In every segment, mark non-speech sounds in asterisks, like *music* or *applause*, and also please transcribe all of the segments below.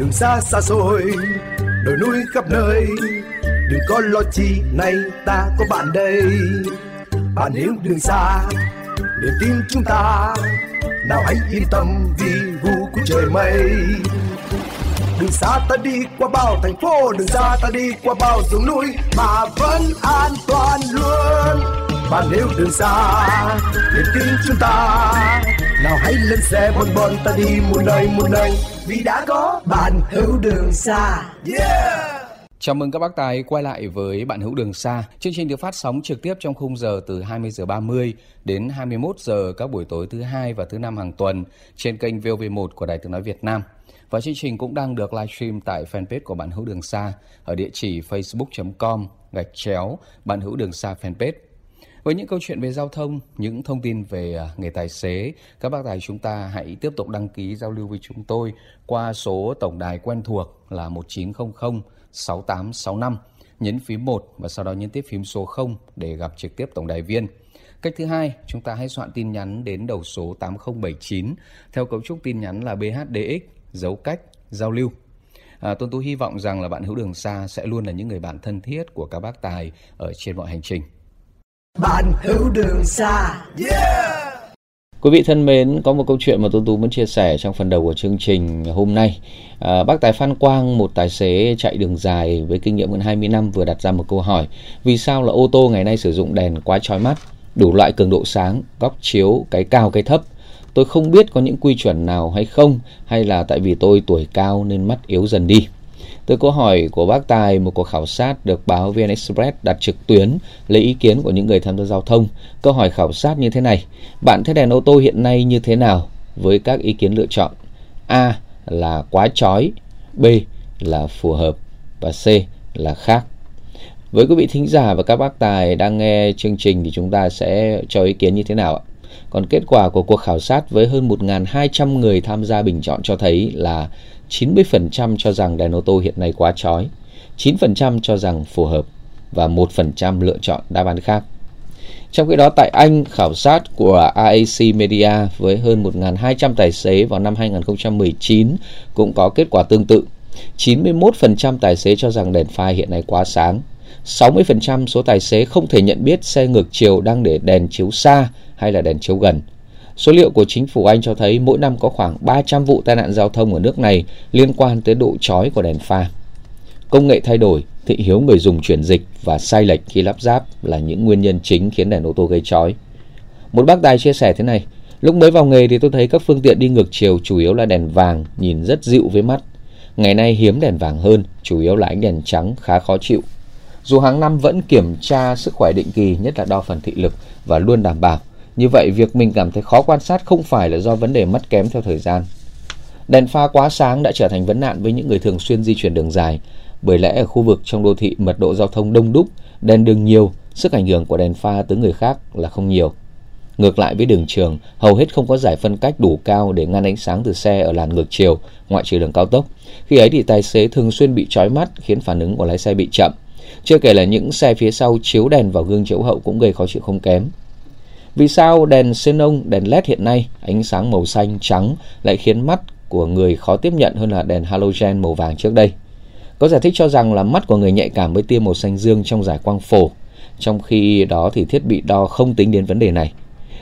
đường xa xa xôi, đồi núi khắp nơi. Đừng có lo chi, nay ta có bạn đây. Bạn hiểu đường xa, niềm tin chúng ta, nào hãy yên tâm vì gu của trời mây. Đường xa ta đi qua bao thành phố, đường xa ta đi qua bao rừng núi, mà vẫn an toàn luôn bạn nếu đường xa niềm tin chúng ta, nào hãy lên xe bon bon ta đi muôn nơi muôn nơi vì đã có bạn hữu đường xa yeah Chào mừng các bác tài quay lại với bạn hữu đường xa. Chương trình được phát sóng trực tiếp trong khung giờ từ 20 giờ 30 đến 21 giờ các buổi tối thứ hai và thứ năm hàng tuần trên kênh VOV1 của Đài Tiếng nói Việt Nam. Và chương trình cũng đang được livestream tại fanpage của bạn hữu đường xa ở địa chỉ facebook.com gạch chéo bạn hữu đường xa fanpage. Với những câu chuyện về giao thông, những thông tin về à, nghề tài xế, các bác tài chúng ta hãy tiếp tục đăng ký giao lưu với chúng tôi qua số tổng đài quen thuộc là 1900 6865, nhấn phím 1 và sau đó nhấn tiếp phím số 0 để gặp trực tiếp tổng đài viên. Cách thứ hai, chúng ta hãy soạn tin nhắn đến đầu số 8079 theo cấu trúc tin nhắn là BHDX, dấu cách, giao lưu. À, Tôn Tú hy vọng rằng là bạn hữu đường xa sẽ luôn là những người bạn thân thiết của các bác tài ở trên mọi hành trình. Bạn hữu đường xa, yeah! Quý vị thân mến, có một câu chuyện mà Tuấn Tú muốn chia sẻ trong phần đầu của chương trình hôm nay. À, bác tài Phan Quang, một tài xế chạy đường dài với kinh nghiệm hơn 20 năm vừa đặt ra một câu hỏi. Vì sao là ô tô ngày nay sử dụng đèn quá chói mắt, đủ loại cường độ sáng, góc chiếu, cái cao cái thấp. Tôi không biết có những quy chuẩn nào hay không, hay là tại vì tôi tuổi cao nên mắt yếu dần đi. Từ câu hỏi của bác Tài, một cuộc khảo sát được báo VN Express đặt trực tuyến lấy ý kiến của những người tham gia giao thông. Câu hỏi khảo sát như thế này: Bạn thấy đèn ô tô hiện nay như thế nào? Với các ý kiến lựa chọn: A là quá chói, B là phù hợp và C là khác. Với quý vị thính giả và các bác tài đang nghe chương trình thì chúng ta sẽ cho ý kiến như thế nào ạ? Còn kết quả của cuộc khảo sát với hơn 1.200 người tham gia bình chọn cho thấy là 90% cho rằng đèn ô tô hiện nay quá chói, 9% cho rằng phù hợp và 1% lựa chọn đáp án khác. Trong khi đó tại Anh, khảo sát của AAC Media với hơn 1.200 tài xế vào năm 2019 cũng có kết quả tương tự. 91% tài xế cho rằng đèn pha hiện nay quá sáng. 60% số tài xế không thể nhận biết xe ngược chiều đang để đèn chiếu xa hay là đèn chiếu gần. Số liệu của chính phủ Anh cho thấy mỗi năm có khoảng 300 vụ tai nạn giao thông ở nước này liên quan tới độ chói của đèn pha. Công nghệ thay đổi, thị hiếu người dùng chuyển dịch và sai lệch khi lắp ráp là những nguyên nhân chính khiến đèn ô tô gây chói. Một bác tài chia sẻ thế này, lúc mới vào nghề thì tôi thấy các phương tiện đi ngược chiều chủ yếu là đèn vàng, nhìn rất dịu với mắt. Ngày nay hiếm đèn vàng hơn, chủ yếu là ánh đèn trắng khá khó chịu. Dù hàng năm vẫn kiểm tra sức khỏe định kỳ, nhất là đo phần thị lực và luôn đảm bảo như vậy việc mình cảm thấy khó quan sát không phải là do vấn đề mất kém theo thời gian. Đèn pha quá sáng đã trở thành vấn nạn với những người thường xuyên di chuyển đường dài, bởi lẽ ở khu vực trong đô thị mật độ giao thông đông đúc, đèn đường nhiều, sức ảnh hưởng của đèn pha tới người khác là không nhiều. Ngược lại với đường trường, hầu hết không có giải phân cách đủ cao để ngăn ánh sáng từ xe ở làn ngược chiều, ngoại trừ đường cao tốc. Khi ấy thì tài xế thường xuyên bị chói mắt khiến phản ứng của lái xe bị chậm. Chưa kể là những xe phía sau chiếu đèn vào gương chiếu hậu cũng gây khó chịu không kém. Vì sao đèn xenon, đèn LED hiện nay ánh sáng màu xanh trắng lại khiến mắt của người khó tiếp nhận hơn là đèn halogen màu vàng trước đây? Có giải thích cho rằng là mắt của người nhạy cảm với tia màu xanh dương trong giải quang phổ, trong khi đó thì thiết bị đo không tính đến vấn đề này.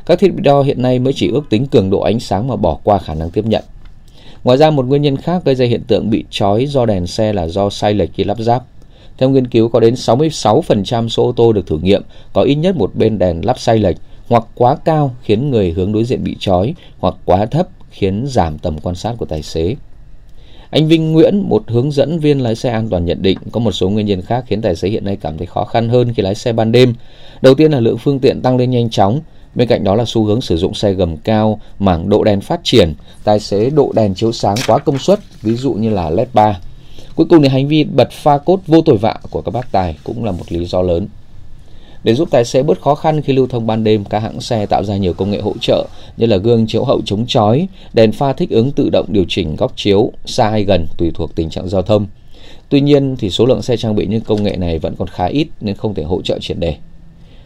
Các thiết bị đo hiện nay mới chỉ ước tính cường độ ánh sáng mà bỏ qua khả năng tiếp nhận. Ngoài ra một nguyên nhân khác gây ra hiện tượng bị chói do đèn xe là do sai lệch khi lắp ráp. Theo nghiên cứu có đến 66% số ô tô được thử nghiệm có ít nhất một bên đèn lắp sai lệch hoặc quá cao khiến người hướng đối diện bị trói, hoặc quá thấp khiến giảm tầm quan sát của tài xế. Anh Vinh Nguyễn, một hướng dẫn viên lái xe an toàn nhận định có một số nguyên nhân khác khiến tài xế hiện nay cảm thấy khó khăn hơn khi lái xe ban đêm. Đầu tiên là lượng phương tiện tăng lên nhanh chóng, bên cạnh đó là xu hướng sử dụng xe gầm cao, mảng độ đèn phát triển, tài xế độ đèn chiếu sáng quá công suất, ví dụ như là LED 3. Cuối cùng thì hành vi bật pha cốt vô tội vạ của các bác tài cũng là một lý do lớn. Để giúp tài xế bớt khó khăn khi lưu thông ban đêm, các hãng xe tạo ra nhiều công nghệ hỗ trợ như là gương chiếu hậu chống chói, đèn pha thích ứng tự động điều chỉnh góc chiếu xa hay gần tùy thuộc tình trạng giao thông. Tuy nhiên thì số lượng xe trang bị những công nghệ này vẫn còn khá ít nên không thể hỗ trợ triệt đề.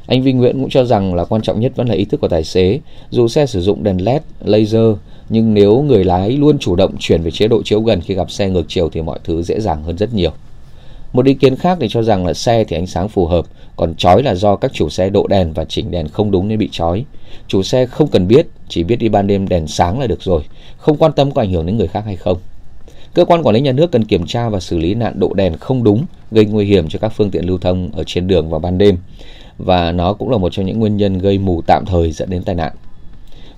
Anh Vinh Nguyễn cũng cho rằng là quan trọng nhất vẫn là ý thức của tài xế. Dù xe sử dụng đèn LED, laser, nhưng nếu người lái luôn chủ động chuyển về chế độ chiếu gần khi gặp xe ngược chiều thì mọi thứ dễ dàng hơn rất nhiều. Một ý kiến khác thì cho rằng là xe thì ánh sáng phù hợp, còn chói là do các chủ xe độ đèn và chỉnh đèn không đúng nên bị chói. Chủ xe không cần biết, chỉ biết đi ban đêm đèn sáng là được rồi, không quan tâm có ảnh hưởng đến người khác hay không. Cơ quan quản lý nhà nước cần kiểm tra và xử lý nạn độ đèn không đúng, gây nguy hiểm cho các phương tiện lưu thông ở trên đường vào ban đêm. Và nó cũng là một trong những nguyên nhân gây mù tạm thời dẫn đến tai nạn.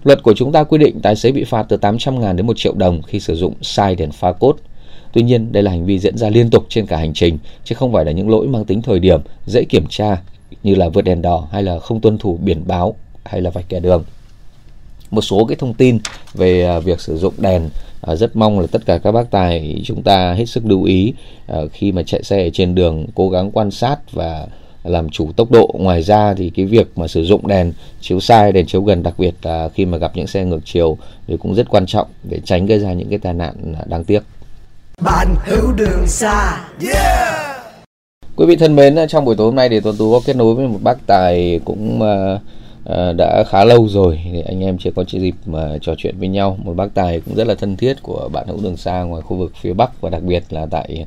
Luật của chúng ta quy định tài xế bị phạt từ 800.000 đến 1 triệu đồng khi sử dụng sai đèn pha cốt. Tuy nhiên, đây là hành vi diễn ra liên tục trên cả hành trình, chứ không phải là những lỗi mang tính thời điểm, dễ kiểm tra như là vượt đèn đỏ hay là không tuân thủ biển báo hay là vạch kẻ đường. Một số cái thông tin về à, việc sử dụng đèn à, rất mong là tất cả các bác tài chúng ta hết sức lưu ý à, khi mà chạy xe trên đường cố gắng quan sát và làm chủ tốc độ ngoài ra thì cái việc mà sử dụng đèn chiếu sai đèn chiếu gần đặc biệt là khi mà gặp những xe ngược chiều thì cũng rất quan trọng để tránh gây ra những cái tai nạn đáng tiếc bạn hữu đường xa. Yeah! Quý vị thân mến trong buổi tối hôm nay thì tuấn tú có kết nối với một bác tài cũng uh, đã khá lâu rồi. Thì anh em chưa có dịp mà trò chuyện với nhau. Một bác tài cũng rất là thân thiết của bạn hữu đường xa ngoài khu vực phía bắc và đặc biệt là tại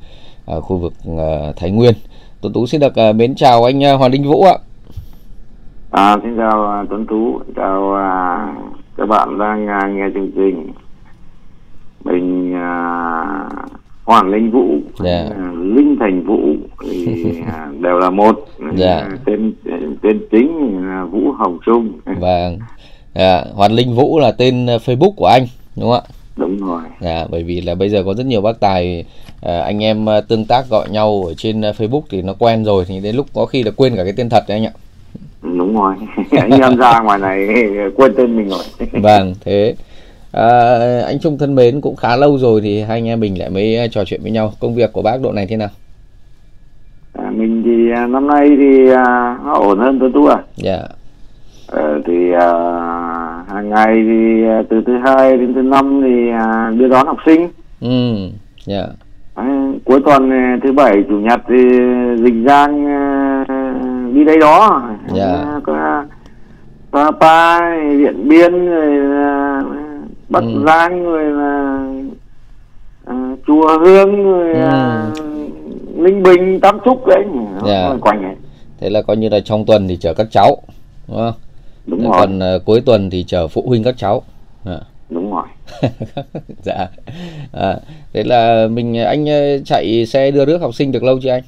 uh, khu vực uh, thái nguyên. Tuấn Tú xin được uh, mến chào anh uh, Hoàng Đinh Vũ ạ. À, xin chào uh, Tuấn Tú, chào uh, các bạn đang uh, nghe chương trình. Mình uh, Hoàng Linh Vũ, yeah. Dạ. uh, Linh Thành Vũ thì uh, *laughs* đều là một. Yeah. Dạ. tên tên chính là Vũ Hồng Trung. Vâng. Yeah. Dạ, Hoàng Linh Vũ là tên Facebook của anh đúng không ạ? Đúng rồi. Yeah, bởi vì là bây giờ có rất nhiều bác tài À, anh em à, tương tác gọi nhau ở trên à, Facebook thì nó quen rồi thì đến lúc có khi là quên cả cái tên thật đấy anh ạ đúng rồi *laughs* anh em ra ngoài này *laughs* quên tên mình rồi vâng thế à, anh Trung thân mến cũng khá lâu rồi thì hai anh em mình lại mới trò chuyện với nhau. Công việc của bác độ này thế nào? À, mình thì năm nay thì à, ổn hơn tôi tu à? Dạ. Ờ, thì à, hàng ngày thì từ thứ hai đến thứ năm thì à, đưa đón học sinh. Ừ dạ. Cuối tuần thứ bảy chủ nhật thì dịch giang ờ, đi đây đó. Yeah. có Papa Điện Biên rồi Bắc ừ. Giang rồi là uh, chùa Hương rồi ừ. uh, Linh Bình Tam Trúc đấy. Yeah. quanh ấy. thế là coi như là trong tuần thì chở các cháu đúng không? Đúng rồi. còn uh, cuối tuần thì chở phụ huynh các cháu. Yeah đúng rồi. *laughs* Dạ. À, thế là mình anh ờ, chạy xe đưa rước học sinh được lâu chưa anh?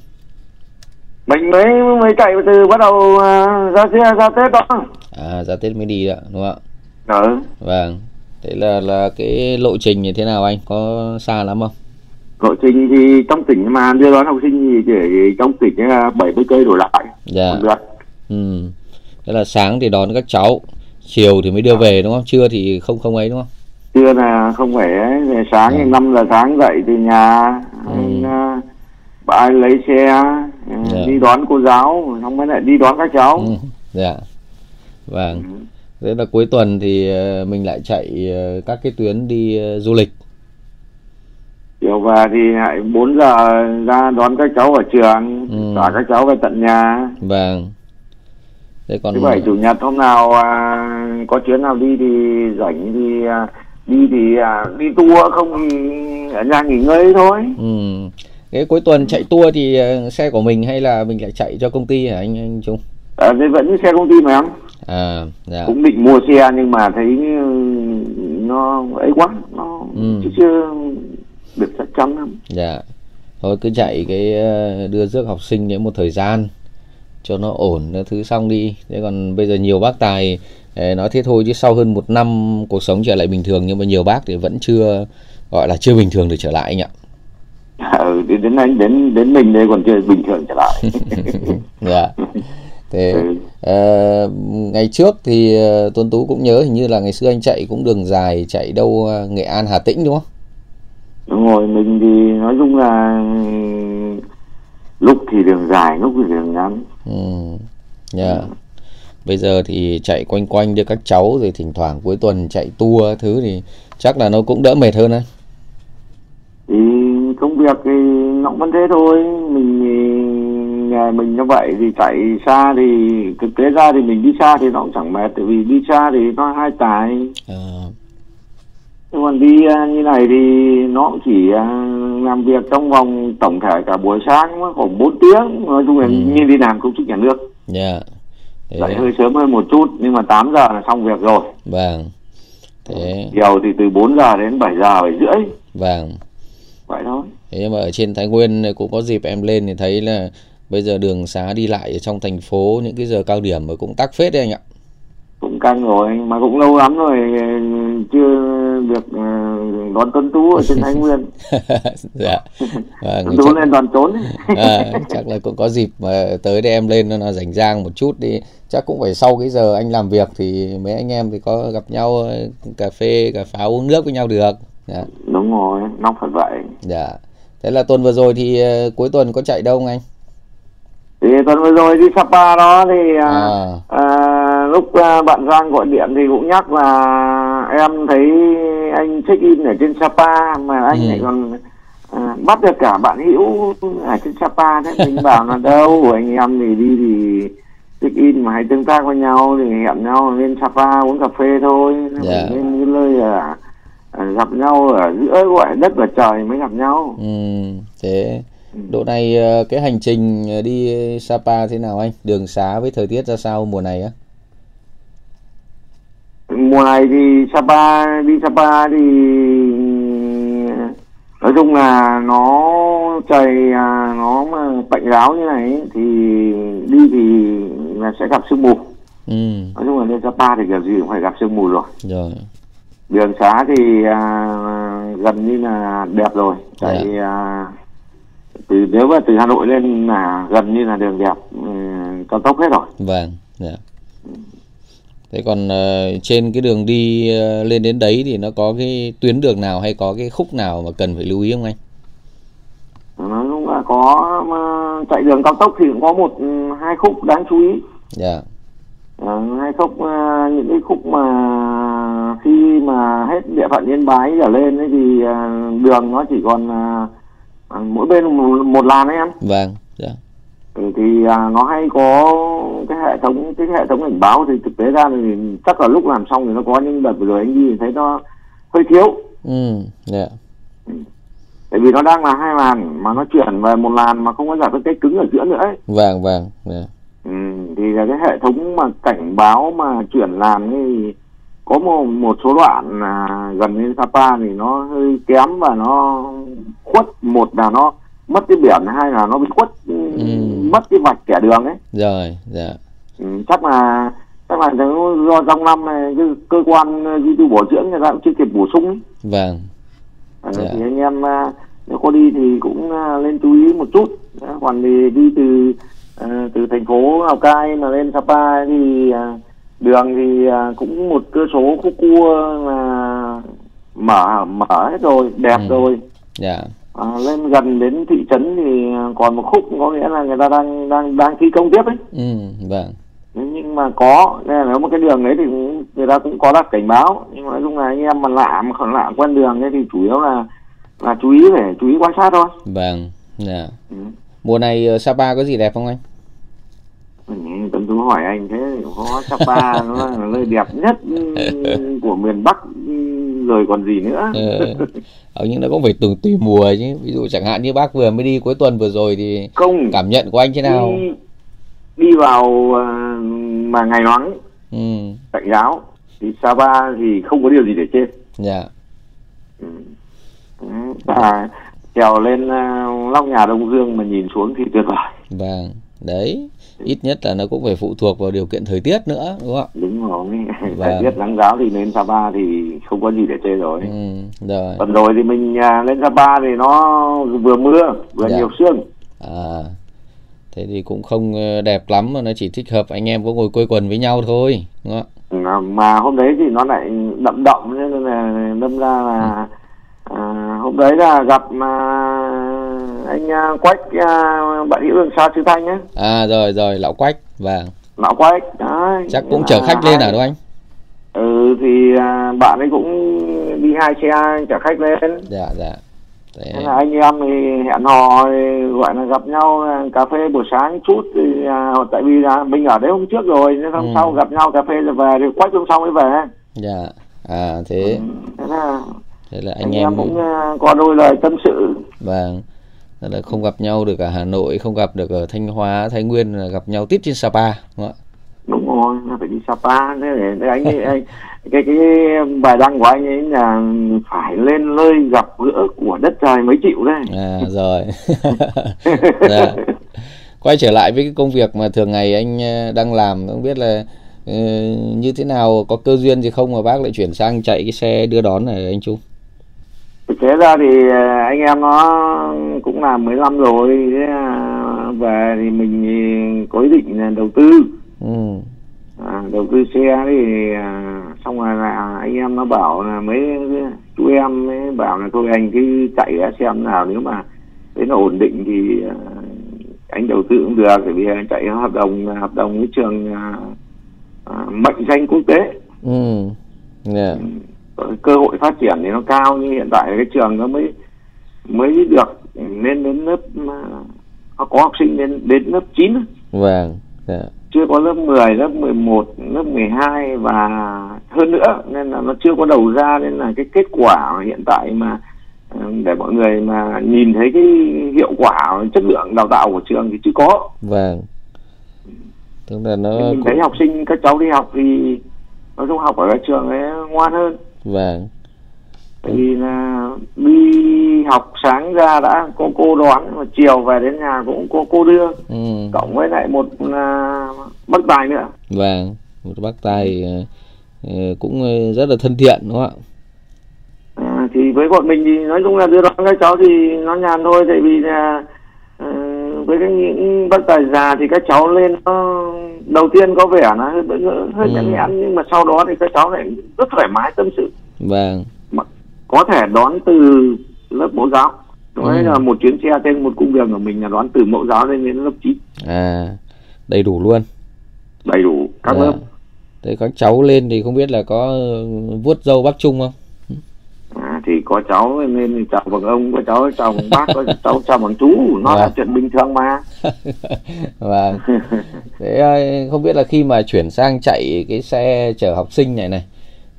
Mình mới mới chạy từ bắt đầu uh, ra xe ra tết đó. À ra tết mới đi đó đúng không ạ? Ừ. Vâng thế là là cái lộ trình như thế nào anh có xa lắm không lộ trình thì trong tỉnh mà đưa đón học sinh thì chỉ trong tỉnh là bảy mươi cây đổ lại dạ ừ thế là sáng thì đón các cháu chiều thì mới đưa về đúng không trưa thì không không ấy đúng không trưa là không phải ấy. sáng ừ. 5 giờ sáng dậy từ nhà ừ. anh, uh, bà ai lấy xe yeah. Dạ. đi đón cô giáo xong mới lại đi đón các cháu ừ. dạ vâng ừ. Thế là cuối tuần thì ờ, mình lại chạy ờ, các cái tuyến đi du lịch. Chiều về thì lại 4 giờ ra đón các cháu ở trường ừ. các cháu về tận nhà. Vâng. Thế còn thứ bảy chủ nhật hôm nào à, có chuyến nào đi thì rảnh thì à, đi thì à, đi tour không thì ở nhà nghỉ ngơi thôi. Ừ. cái cuối tuần chạy tour thì xe của mình hay là mình lại chạy cho công ty hả anh anh Trung à, thế vẫn xe công ty mà em? À dạ. cũng định mua xe nhưng mà thấy nó ấy quá nó ừ. chưa được chắc chắn lắm. Dạ. Thôi cứ chạy cái ờ, đưa rước học sinh đến một thời gian cho nó ổn thứ xong đi. Thế còn bây giờ nhiều bác tài nói thế thôi chứ sau hơn một năm cuộc sống trở lại bình thường nhưng mà nhiều bác thì vẫn chưa gọi là chưa bình thường được trở lại anh ạ. Ừ, đến anh đến đến mình đây còn chưa bình thường trở lại. *laughs* Dạ thế ừ. uh, ngày trước thì uh, tuấn tú cũng nhớ hình như là ngày xưa anh chạy cũng đường dài chạy đâu uh, nghệ an hà tĩnh đúng không đúng rồi mình thì nói chung là lúc thì đường dài lúc thì đường ngắn ừ. yeah. bây giờ thì chạy quanh quanh đưa các cháu rồi thỉnh thoảng cuối tuần chạy tour thứ thì chắc là nó cũng đỡ mệt hơn á thì công việc thì nó vẫn thế thôi mình nghề mình như vậy thì chạy xa thì thực tế ra thì mình đi xa thì nó cũng chẳng mệt tại vì đi xa thì nó hai tài. À. nhưng còn đi như này thì nó chỉ uh, làm việc trong vòng tổng thể cả buổi sáng khoảng 4 tiếng. Nói chung là ừ. như đi làm công chức nhà nước. Dạ. Yeah. dậy hơi sớm hơn một chút nhưng mà 8 giờ là xong việc rồi. Vâng. Thế chiều thì từ 4 giờ đến 7 giờ 7 rưỡi. Vâng. Vậy thôi. Thế mà ở trên Thái Nguyên cũng có dịp em lên thì thấy là bây giờ đường xá đi lại ở trong thành phố những cái giờ cao điểm mà cũng tắc phết đấy anh ạ. Cũng căng rồi mà cũng lâu lắm rồi chưa được ờ, đón tuấn tú ở trên thái nguyên. *laughs* Dạ. Tuấn tú chắc... lên đoàn trốn *laughs* à, chắc là cũng có dịp mà tới đây em lên nó rảnh rang một chút đi. Chắc cũng phải sau cái giờ anh làm việc thì mấy anh em thì có gặp nhau ờ, cà phê cà pháo uống nước với nhau được. Dạ. đúng rồi nó phải vậy. Dạ. Thế là tuần vừa rồi thì uh, cuối tuần có chạy đâu không anh thì tuần vừa rồi đi Sapa đó thì à. À, à, lúc à, bạn Giang gọi điện thì cũng nhắc là em thấy anh check in ở trên Sapa mà anh ừ. lại còn à, bắt được cả bạn hữu ở trên Sapa thế mình bảo là đâu anh em thì đi thì check in mà hay tương tác với nhau thì hẹn nhau lên Sapa uống cà phê thôi yeah. Dạ. lên cái nơi à, à, gặp nhau ở giữa gọi đất và trời mới gặp nhau ừ, thế. Độ này ờ, cái hành trình ờ, đi Sapa thế nào anh? Đường xá với thời tiết ra sao mùa này á? Mùa này thì Sapa đi Sapa thì nói chung là nó trời à, nó mà bệnh ráo như này thì đi thì là sẽ gặp sương mù. Ừ. Nói chung là lên Sapa thì kiểu gì cũng phải gặp sương mù rồi. Rồi. Đường xá thì à, gần như là đẹp rồi. Tại dạ. à, từ nếu mà từ Hà Nội lên là gần như là đường đẹp ừ, cao tốc hết rồi. Vâng dạ. thế còn uh, trên cái đường đi uh, lên đến đấy thì nó có cái tuyến đường nào hay có cái khúc nào mà cần phải lưu ý không anh? Nó cũng là có uh, chạy đường cao tốc thì cũng có một ừ, hai khúc đáng chú ý. Dạ. À, hai khúc những cái khúc mà khi mà hết địa phận yên bái trở lên ấy thì đường nó chỉ còn mỗi bên một, làn đấy em vâng dạ ừ, thì à, nó hay có cái hệ thống cái hệ thống cảnh báo thì thực tế ra thì chắc là lúc làm xong thì nó có nhưng đợt vừa rồi anh đi thấy nó hơi thiếu ừ dạ ừ. tại vì nó đang là hai làn mà nó chuyển về một làn mà không có giải cái cứng ở giữa nữa ấy. vâng vâng dạ. ừ, thì là cái hệ thống mà cảnh báo mà chuyển làn thì có một, một số đoạn à, gần đến Sapa thì nó hơi kém và nó khuất một là nó mất cái biển hai là nó bị khuất ừ. mất cái vạch kẻ đường ấy rồi dạ ừ, chắc là chắc là do trong năm này cái cơ quan duy tu bổ dưỡng người ta cũng chưa kịp bổ sung ấy. vâng à, dạ. thì anh em à, nếu có đi thì cũng lên chú ý một chút còn thì đi từ từ thành phố Lào Cai mà lên Sapa thì đường thì cũng một cơ số khúc cua là mở mở hết rồi đẹp ừ. rồi yeah. Dạ. à, lên gần đến thị trấn thì còn một khúc có nghĩa là người ta đang đang đang thi công tiếp ấy ừ, vâng nhưng mà có nên là nếu một cái đường đấy thì người ta cũng có đặt cảnh báo nhưng mà nói chung là anh em mà lạ mà còn lạ quen đường ấy thì chủ yếu là là chú ý phải chú ý quan sát thôi vâng dạ yeah. ừ. mùa này ờ, Sapa có gì đẹp không anh Tuấn Tú hỏi anh thế có Sapa nó là nơi đẹp nhất *laughs* của miền Bắc rồi còn gì nữa. Ừ. Ờ, nhưng nó cũng phải từng tùy mùa chứ. Ví dụ chẳng hạn như bác vừa mới đi cuối tuần vừa rồi thì không. cảm nhận của anh thế nào? Đi, đi vào ờ, mà ngày nắng. Ừ. tạnh giáo. Thì Sapa thì không có điều gì để chê. Dạ. Ừ. à, trèo lên uh, lóc nhà Đông Dương mà nhìn xuống thì tuyệt vời. Vâng. Đấy ít nhất là nó cũng phải phụ thuộc vào điều kiện thời tiết nữa đúng không đúng rồi *laughs* vâng. thời tiết nắng giáo thì lên Sapa thì không có gì để chơi rồi ừ, rồi tuần rồi thì mình à, lên Sapa thì nó vừa mưa vừa dạ. nhiều sương à thế thì cũng không ờ, đẹp lắm mà nó chỉ thích hợp anh em có ngồi quây quần với nhau thôi đúng không à, mà hôm đấy thì nó lại đậm động nên là đâm ra là ừ. à, hôm đấy là gặp mà anh uh, quách uh, bạn hữu đường xa sư thanh nhé à rồi rồi lão quách vâng lão quách đấy chắc cũng chở khách lên à đúng anh ừ thì uh, bạn ấy cũng đi hai xe chở khách lên dạ dạ Thế là anh em thì hẹn hò gọi là gặp nhau cà phê buổi sáng chút thì à, tại vì là mình ở đấy hôm trước rồi nên hôm ừ. sau gặp nhau cà phê rồi về thì quách hôm sau mới về. Dạ. À thế. Ừ. Thế là thế là anh, anh em, em cũng à, có đôi lời tâm sự. Vâng. Là không gặp nhau được ở Hà Nội, không gặp được ở Thanh Hóa, Thái Nguyên là gặp nhau tiếp trên Sapa đúng không ạ? Đúng rồi, phải đi Sapa thế để anh, anh cái cái bài đăng của anh ấy là phải lên nơi gặp gỡ của đất trời mới chịu đấy à rồi *laughs* dạ. quay trở lại với cái công việc mà thường ngày anh ờ, đang làm không biết là uh, như thế nào có cơ duyên gì không mà bác lại chuyển sang chạy cái xe đưa đón này anh Trung thực tế ra thì ờ, anh em nó cũng làm 15 rồi thế về thì mình có ý định đầu tư ừ à, đầu tư xe thì à, xong rồi là anh em nó bảo là mấy chú em mới bảo là thôi anh cứ chạy ra xem nào nếu mà nó ổn định thì à, anh đầu tư cũng được bởi vì anh chạy hợp đồng hợp đồng với trường à, à, mệnh danh quốc tế ừ. Yeah. Ừ, cơ hội phát triển thì nó cao nhưng hiện tại cái trường nó mới mới được lên đến lớp à, có học sinh lên đến lớp 9 vâng yeah chưa có lớp 10, lớp 11, lớp 12 và hơn nữa nên là nó chưa có đầu ra nên là cái kết quả hiện tại mà ờ, để mọi người mà nhìn thấy cái hiệu quả chất lượng đào tạo của trường thì chưa có. Vâng. Tức là nó mình cũng... thấy học sinh các cháu đi học thì nói chung học ở cái trường ấy ngoan hơn. Vâng. Vì là đi học sáng ra đã có cô đón mà chiều về đến nhà cũng có cô đưa. Ừ. cộng với lại một uh, bác tài nữa. Vâng một bác tài uh, cũng rất là thân thiện đúng không ạ? À, thì với bọn mình thì nói chung là đưa đón các cháu thì nó nhàn thôi tại vì là uh, với những bác tài già thì các cháu lên nó đầu tiên có vẻ là hơi hơi ừ. nhăn nhưng mà sau đó thì các cháu lại rất thoải mái tâm sự. Vâng. Có thể đón từ lớp mẫu giáo. Đó ừ. là một chuyến xe trên một cung đường của mình là đón từ mẫu giáo lên đến lớp 9 à đầy đủ luôn. Đầy đủ các à. lớp. Thế các cháu lên thì không biết là có vuốt dâu bác trung không thì có cháu nên chào bằng ông có cháu chào bằng bác có cháu chào bằng chú nó là vâng. chuyện bình thường mà. *laughs* Vâng. Thế không biết là khi mà chuyển sang chạy cái xe chở học sinh này này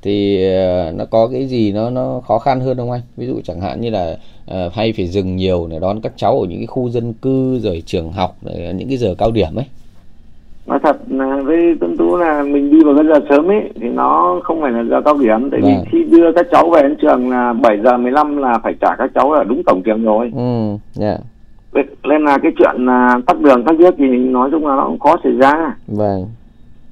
thì ờ, nó có cái gì nó nó khó khăn hơn không anh? Ví dụ chẳng hạn như là uh, hay phải dừng nhiều để đón các cháu ở những cái khu dân cư rồi trường học rồi những cái giờ cao điểm ấy nói thật là với tuân tú là mình đi vào cái giờ sớm ấy thì nó không phải là giờ cao điểm. Tại vâng. vì khi đưa các cháu về đến trường là 7 giờ 15 là phải trả các cháu ở đúng tổng trường rồi. Ừ yeah. nên là cái chuyện là tắt đường tắt nước thì nói chung là nó cũng khó xảy ra. Vâng.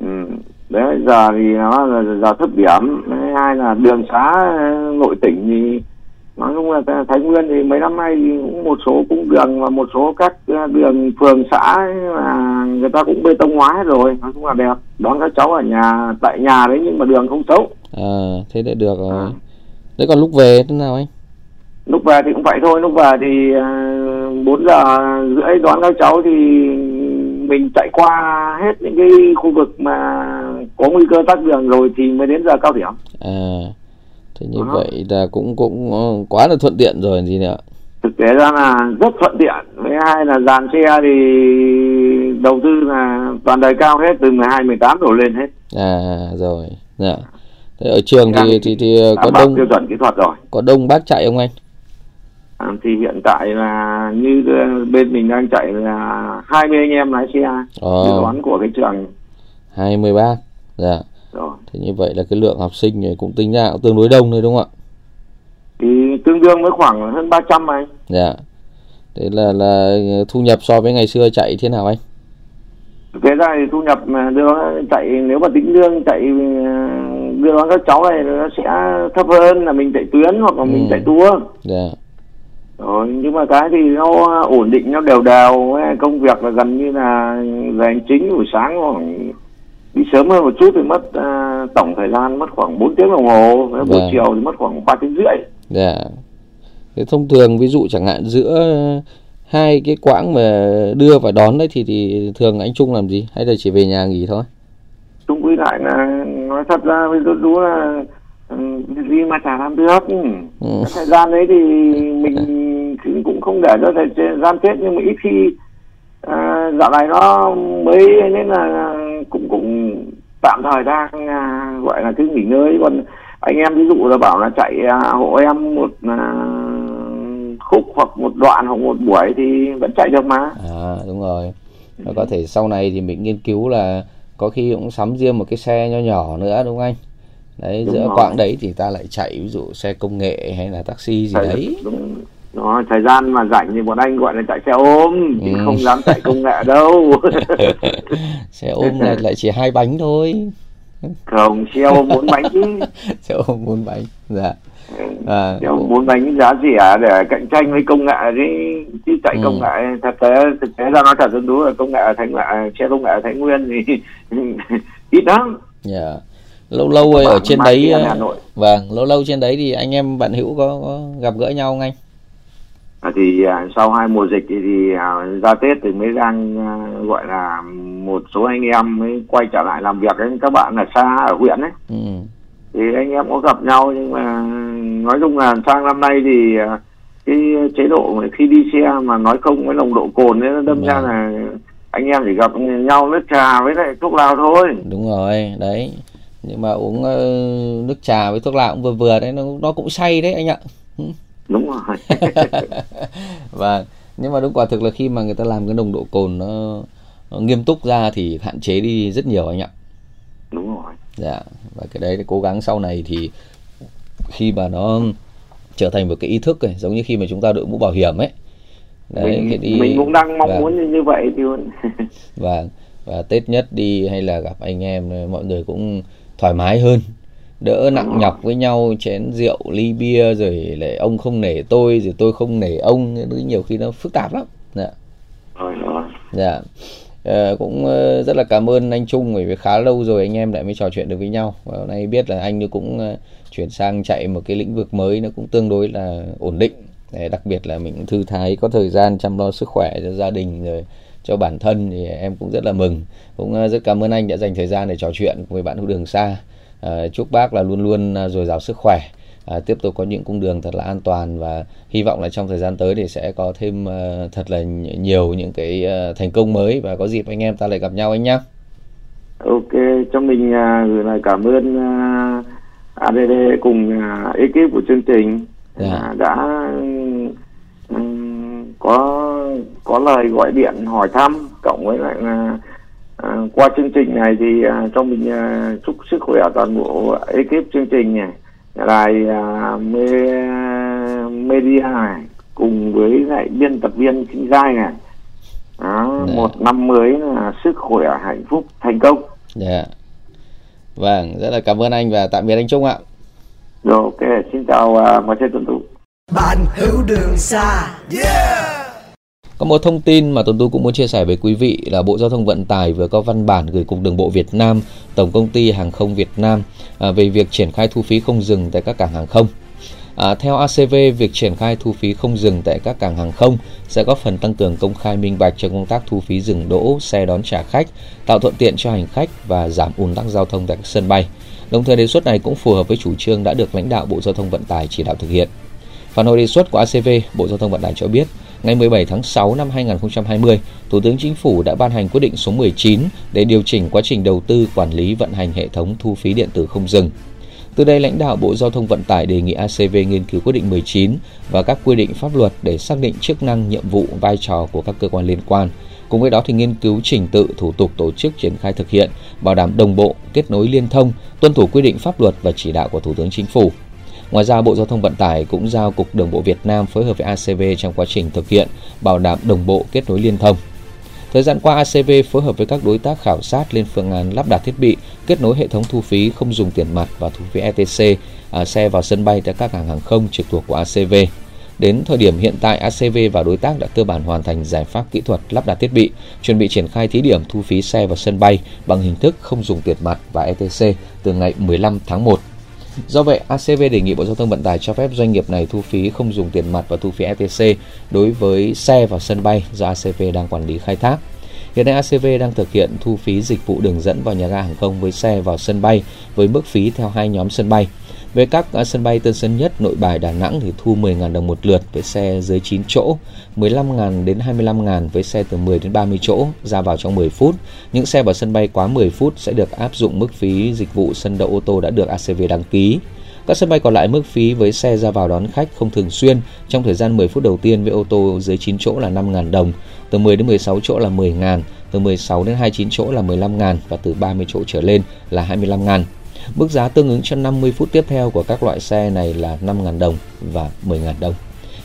Ừ đấy giờ thì nó là giờ thấp điểm. Hai là đường xá nội tỉnh thì nói chung là thái nguyên thì mấy năm nay thì cũng một số cung đường và một số các ờ, đường phường xã là người ta cũng bê tông hóa hết rồi. Nói chung là đẹp. Đón các cháu ở nhà tại nhà đấy nhưng mà đường không xấu. À thế đã được rồi. À. đấy còn lúc về thế nào anh? Lúc về thì cũng vậy thôi. Lúc về thì ờ, bốn giờ rưỡi đón các cháu thì mình chạy qua hết những cái khu vực mà có nguy cơ tắc đường rồi thì mới đến giờ cao điểm. À thế như Đó. vậy là cũng cũng ờ, quá là thuận tiện rồi gì nữa thực tế ra là rất thuận tiện. Với hai là dàn xe thì đầu tư là toàn đời cao hết từ 12 18 đổ lên hết. À rồi dạ. Thế ở trường thì thì thì có đông tiêu chuẩn kỹ thuật rồi. có đông bác chạy không anh? À, thì hiện tại là như bên mình đang chạy là 20 anh em lái xe. Ờ. dự đoán của cái trường. 20 bác dạ rồi. thế như vậy là cái lượng học sinh này cũng tính ra cũng tương đối đông rồi đúng không ạ? Thì tương đương với khoảng hơn 300 anh. Dạ. Thế là là thu nhập so với ngày xưa chạy thế nào anh? Cái ra thì thu nhập mà đưa chạy nếu mà tính lương chạy đưa đón các cháu này nó sẽ thấp hơn là mình chạy tuyến hoặc là ừ. mình chạy tour. Dạ. Rồi nhưng mà cái thì nó ổn định nó đều đều công việc là gần như là về hành chính buổi sáng khoảng đi sớm hơn một chút thì mất uh, tổng thời gian mất khoảng 4 tiếng đồng hồ buổi vâng. chiều thì mất khoảng 3 tiếng rưỡi. Dạ. Thế thông thường ví dụ chẳng hạn giữa hai cái quãng mà đưa và đón đấy thì thì thường anh Trung làm gì? Hay là chỉ về nhà nghỉ thôi? Trung quy lại là nói thật ra với tôi đúng là gì mà chả làm được. Ừ. thời gian đấy thì mình cũng không để cho thời gian chết nhưng mà ít khi à, dạo này nó mới nên là cũng cũng tạm thời đang à, gọi là cứ nghỉ ngơi. Còn anh em ví dụ là bảo là chạy à, hộ em một à, khúc hoặc một đoạn hoặc một buổi thì vẫn chạy được mà. À đúng rồi. Nó có thể sau này thì mình nghiên cứu là có khi cũng sắm riêng một cái xe nho nhỏ nữa đúng không anh? Đấy đúng giữa rồi. quãng đấy thì ta lại chạy ví dụ xe công nghệ hay là taxi gì Thời, đấy. đúng đó thời gian mà rảnh thì bọn anh gọi là chạy xe ôm chứ ừ. không dám chạy công nghệ đâu. *laughs* Xe ôm này lại chỉ hai bánh thôi. Không xe ôm bốn bánh chứ. *laughs* Xe ôm bốn bánh dạ. À, xe ôm bốn bánh giá rẻ để cạnh tranh với công nghệ đấy. Chứ chạy ừ. công nghệ thật tế thực tế ra nói thật dân đúng là công nghệ thành nghệ xe công nghệ thái nguyên thì *laughs* ít lắm. Dạ. Yeah lâu lâu ở trên đấy vâng lâu lâu trên đấy thì anh em bạn hữu có, có gặp gỡ nhau không anh à, thì à, sau hai mùa dịch thì, thì à, ra tết thì mới đang à, gọi là một số anh em mới quay trở lại làm việc với các bạn ở xa ở huyện ấy. Ừ. thì anh em có gặp nhau nhưng mà nói chung là sang năm nay thì à, cái chế độ khi đi xe mà nói không với nồng độ cồn ấy nó đâm ra là anh em chỉ gặp nhau nước trà với lại thuốc lào thôi. Đúng rồi đấy. Nhưng mà uống uh, nước trà với thuốc lào cũng vừa vừa đấy nó nó cũng say đấy anh ạ. Đúng rồi. *laughs* Và nhưng mà đúng quả thực là khi mà người ta làm cái nồng độ cồn nó, nó nghiêm túc ra thì hạn chế đi rất nhiều anh ạ. Đúng rồi. Dạ và cái đấy cố gắng sau này thì khi mà nó trở thành một cái ý thức ấy, giống như khi mà chúng ta đội mũ bảo hiểm ấy. Đấy mình, đi mình cũng đang mong và, muốn như, vậy thì *laughs* và và tết nhất đi hay là gặp anh em mọi người cũng thoải mái hơn đỡ nặng nhọc với nhau chén rượu ly bia rồi lại ông không nể tôi rồi tôi không nể ông. Nhiều khi nó phức tạp lắm. Dạ. Dạ. À, cũng ờ, rất là cảm ơn anh Trung bởi vì khá lâu rồi anh em lại mới trò chuyện được với nhau. Và hôm nay biết là anh cũng ờ, chuyển sang chạy một cái lĩnh vực mới nó cũng tương đối là ổn định. Đặc biệt là mình thư thái có thời gian chăm lo sức khỏe cho gia đình rồi cho bản thân thì em cũng rất là mừng. Cũng rất cảm ơn anh đã dành thời gian để trò chuyện với bạn hữu đường xa à, chúc bác là luôn luôn ờ, dồi dào sức khỏe à, tiếp tục có những cung đường thật là an toàn và hy vọng là trong thời gian tới thì sẽ có thêm uh, thật là nhiều những cái uh, thành công mới và có dịp anh em ta lại gặp nhau anh nhé. Ok, cho mình uh, gửi lời cảm ơn uh, ADD cùng uh, ekip của chương trình. Dạ. uh, đã um, có có lời gọi điện hỏi thăm cộng với lại là à, qua chương trình này thì à, cho mình à, chúc sức khỏe toàn bộ ekip chương trình này đài à, me, media này cùng với lại biên tập viên kinh giai này. Đó, dạ. một năm mới là sức khỏe hạnh phúc thành công. Dạ. Vâng rất là cảm ơn anh và tạm biệt anh Trung ạ. Rồi ok xin chào uh, mọi tuần thủ bạn hữu đường xa. Yeah có một thông tin mà Tuấn Tú cũng muốn chia sẻ với quý vị là Bộ Giao thông Vận tải vừa có văn bản gửi Cục Đường bộ Việt Nam, Tổng công ty Hàng không Việt Nam à, về việc triển khai thu phí không dừng tại các cảng hàng không. À, theo ACV, việc triển khai thu phí không dừng tại các cảng hàng không sẽ góp phần tăng cường công khai minh bạch trong công tác thu phí dừng đỗ, xe đón trả khách, tạo thuận tiện cho hành khách và giảm ùn tắc giao thông tại các sân bay. Đồng thời đề xuất này cũng phù hợp với chủ trương đã được lãnh đạo Bộ Giao thông Vận tải chỉ đạo thực hiện. Phản hồi đề xuất của ACV, Bộ Giao thông Vận tải cho biết, ngày 17 tháng 6 năm 2020, Thủ tướng Chính phủ đã ban hành quyết định số 19 để điều chỉnh quá trình đầu tư quản lý vận hành hệ thống thu phí điện tử không dừng. Từ đây, lãnh đạo Bộ Giao thông Vận tải đề nghị ACV nghiên cứu quyết định 19 và các quy định pháp luật để xác định chức năng, nhiệm vụ, vai trò của các cơ quan liên quan. Cùng với đó thì nghiên cứu trình tự, thủ tục tổ chức triển khai thực hiện, bảo đảm đồng bộ, kết nối liên thông, tuân thủ quy định pháp luật và chỉ đạo của Thủ tướng Chính phủ. Ngoài ra, Bộ Giao thông Vận tải cũng giao Cục Đường bộ Việt Nam phối hợp với ACV trong quá trình thực hiện, bảo đảm đồng bộ kết nối liên thông. Thời gian qua, ACV phối hợp với các đối tác khảo sát lên phương án lắp đặt thiết bị, kết nối hệ thống thu phí không dùng tiền mặt và thu phí ETC à, xe vào sân bay tại các cảng hàng không trực thuộc của ACV. Đến thời điểm hiện tại, ACV và đối tác đã cơ bản hoàn thành giải pháp kỹ thuật lắp đặt thiết bị, chuẩn bị triển khai thí điểm thu phí xe vào sân bay bằng hình thức không dùng tiền mặt và ETC từ ngày 15 tháng 1 Do vậy, ACV đề nghị Bộ Giao thông Vận tải cho phép doanh nghiệp này thu phí không dùng tiền mặt và thu phí ETC đối với xe vào sân bay do ACV đang quản lý khai thác. Hiện nay ACV đang thực hiện thu phí dịch vụ đường dẫn vào nhà ga hàng không với xe vào sân bay với mức phí theo hai nhóm sân bay. Về các à, sân bay Tân Sơn Nhất, Nội Bài, Đà Nẵng thì thu 10.000 đồng một lượt với xe dưới 9 chỗ, 15.000 đến 25.000 với xe từ 10 đến 30 chỗ, ra vào trong 10 phút. Những xe vào sân bay quá 10 phút sẽ được áp dụng mức phí dịch vụ sân đậu ô tô đã được ACV đăng ký. Các sân bay còn lại mức phí với xe ra vào đón khách không thường xuyên trong thời gian 10 phút đầu tiên với ô tô dưới 9 chỗ là 5.000 đồng, từ 10 đến 16 chỗ là 10.000, từ 16 đến 29 chỗ là 15.000 và từ 30 chỗ trở lên là 25.000. Mức giá tương ứng cho 50 phút tiếp theo của các loại xe này là 5.000 đồng và 10.000 đồng.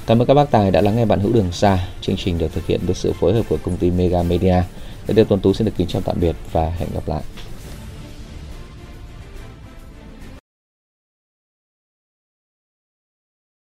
Cảm ơn các bác tài đã lắng nghe bạn hữu đường xa. Chương trình được thực hiện với sự phối hợp của công ty Mega Media. Đây là Tuấn Tú xin được kính chào tạm biệt và hẹn gặp lại.